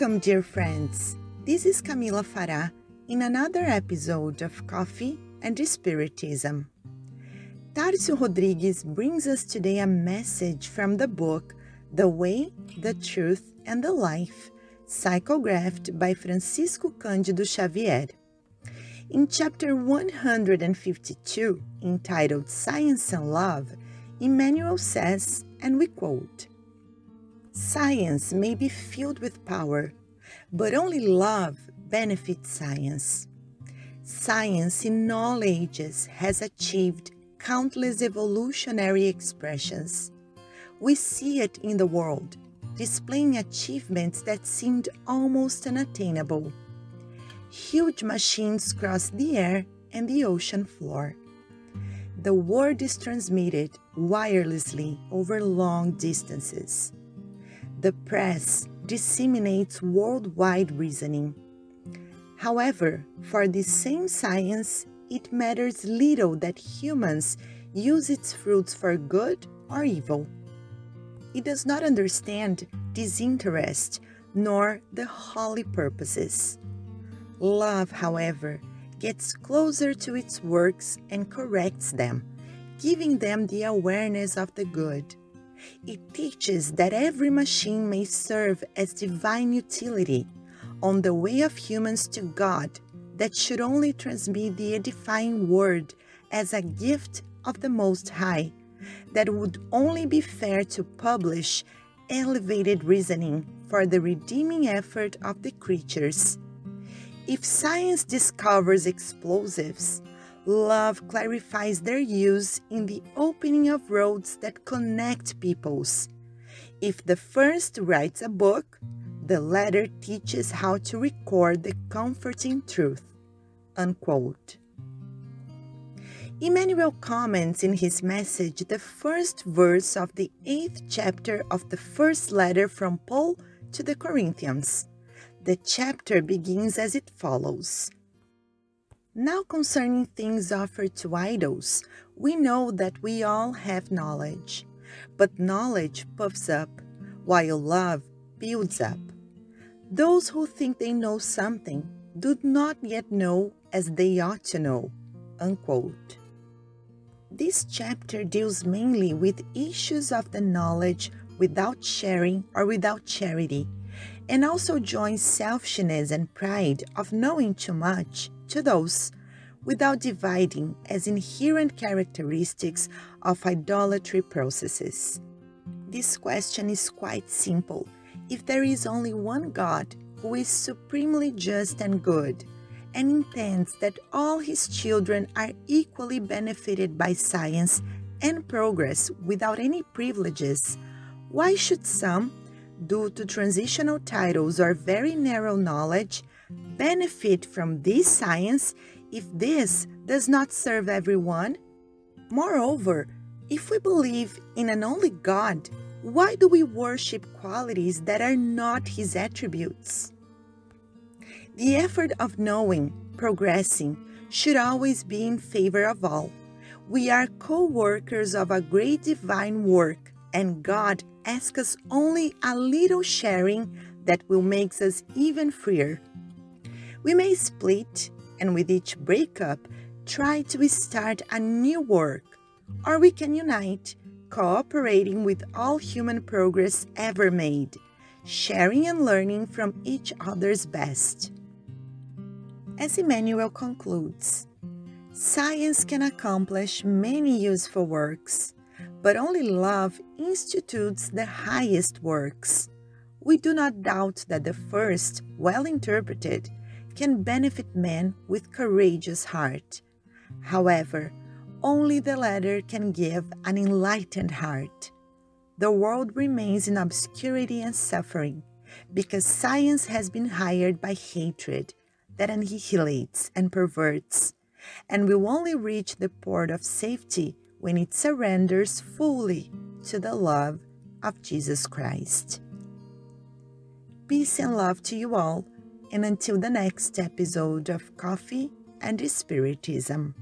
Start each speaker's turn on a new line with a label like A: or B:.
A: Welcome, dear friends. This is Camila Farah in another episode of Coffee and Spiritism. Tarcio Rodrigues brings us today a message from the book The Way, the Truth, and the Life, psychographed by Francisco Cândido Xavier. In chapter 152, entitled Science and Love, Emmanuel says, and we quote, Science may be filled with power, but only love benefits science. Science in all ages has achieved countless evolutionary expressions. We see it in the world, displaying achievements that seemed almost unattainable. Huge machines cross the air and the ocean floor. The word is transmitted wirelessly over long distances the press disseminates worldwide reasoning. However, for this same science, it matters little that humans use its fruits for good or evil. It does not understand disinterest nor the holy purposes. Love, however, gets closer to its works and corrects them, giving them the awareness of the good. It teaches that every machine may serve as divine utility on the way of humans to God that should only transmit the edifying word as a gift of the Most High, that would only be fair to publish elevated reasoning for the redeeming effort of the creatures. If science discovers explosives, love clarifies their use in the opening of roads that connect peoples. If the first writes a book, the latter teaches how to record the comforting truth. Unquote. Comments in his message the first verse of the eighth chapter of the first letter from Paul to the Corinthians. The chapter begins as it follows now, concerning things offered to idols, we know that we all have knowledge. But knowledge puffs up, while love builds up. Those who think they know something do not yet know as they ought to know. Unquote. This chapter deals mainly with issues of the knowledge without sharing or without charity, and also joins selfishness and pride of knowing too much to those without dividing as inherent characteristics of idolatry processes. This question is quite simple. If there is only one God who is supremely just and good, and intends that all his children are equally benefited by science and progress without any privileges, why should some, due to transitional titles or very narrow knowledge, benefit from this science if this does not serve everyone? Moreover, if we believe in an only God, why do we worship qualities that are not His attributes? The effort of knowing, progressing, should always be in favor of all. We are co workers of a great divine work, and God asks us only a little sharing that will make us even freer. We may split and with each breakup, try to start a new work, or we can unite, cooperating with all human progress ever made, sharing and learning from each other's best. As Emmanuel concludes, science can accomplish many useful works, but only love institutes the highest works. We do not doubt that the first, well interpreted, can benefit men with courageous heart. However, only the latter can give an enlightened heart. The world remains in obscurity and suffering because science has been hired by hatred that annihilates and perverts, and will only reach the port of safety when it surrenders fully to the love of Jesus Christ. Peace and love to you all and until the next episode of Coffee and Spiritism.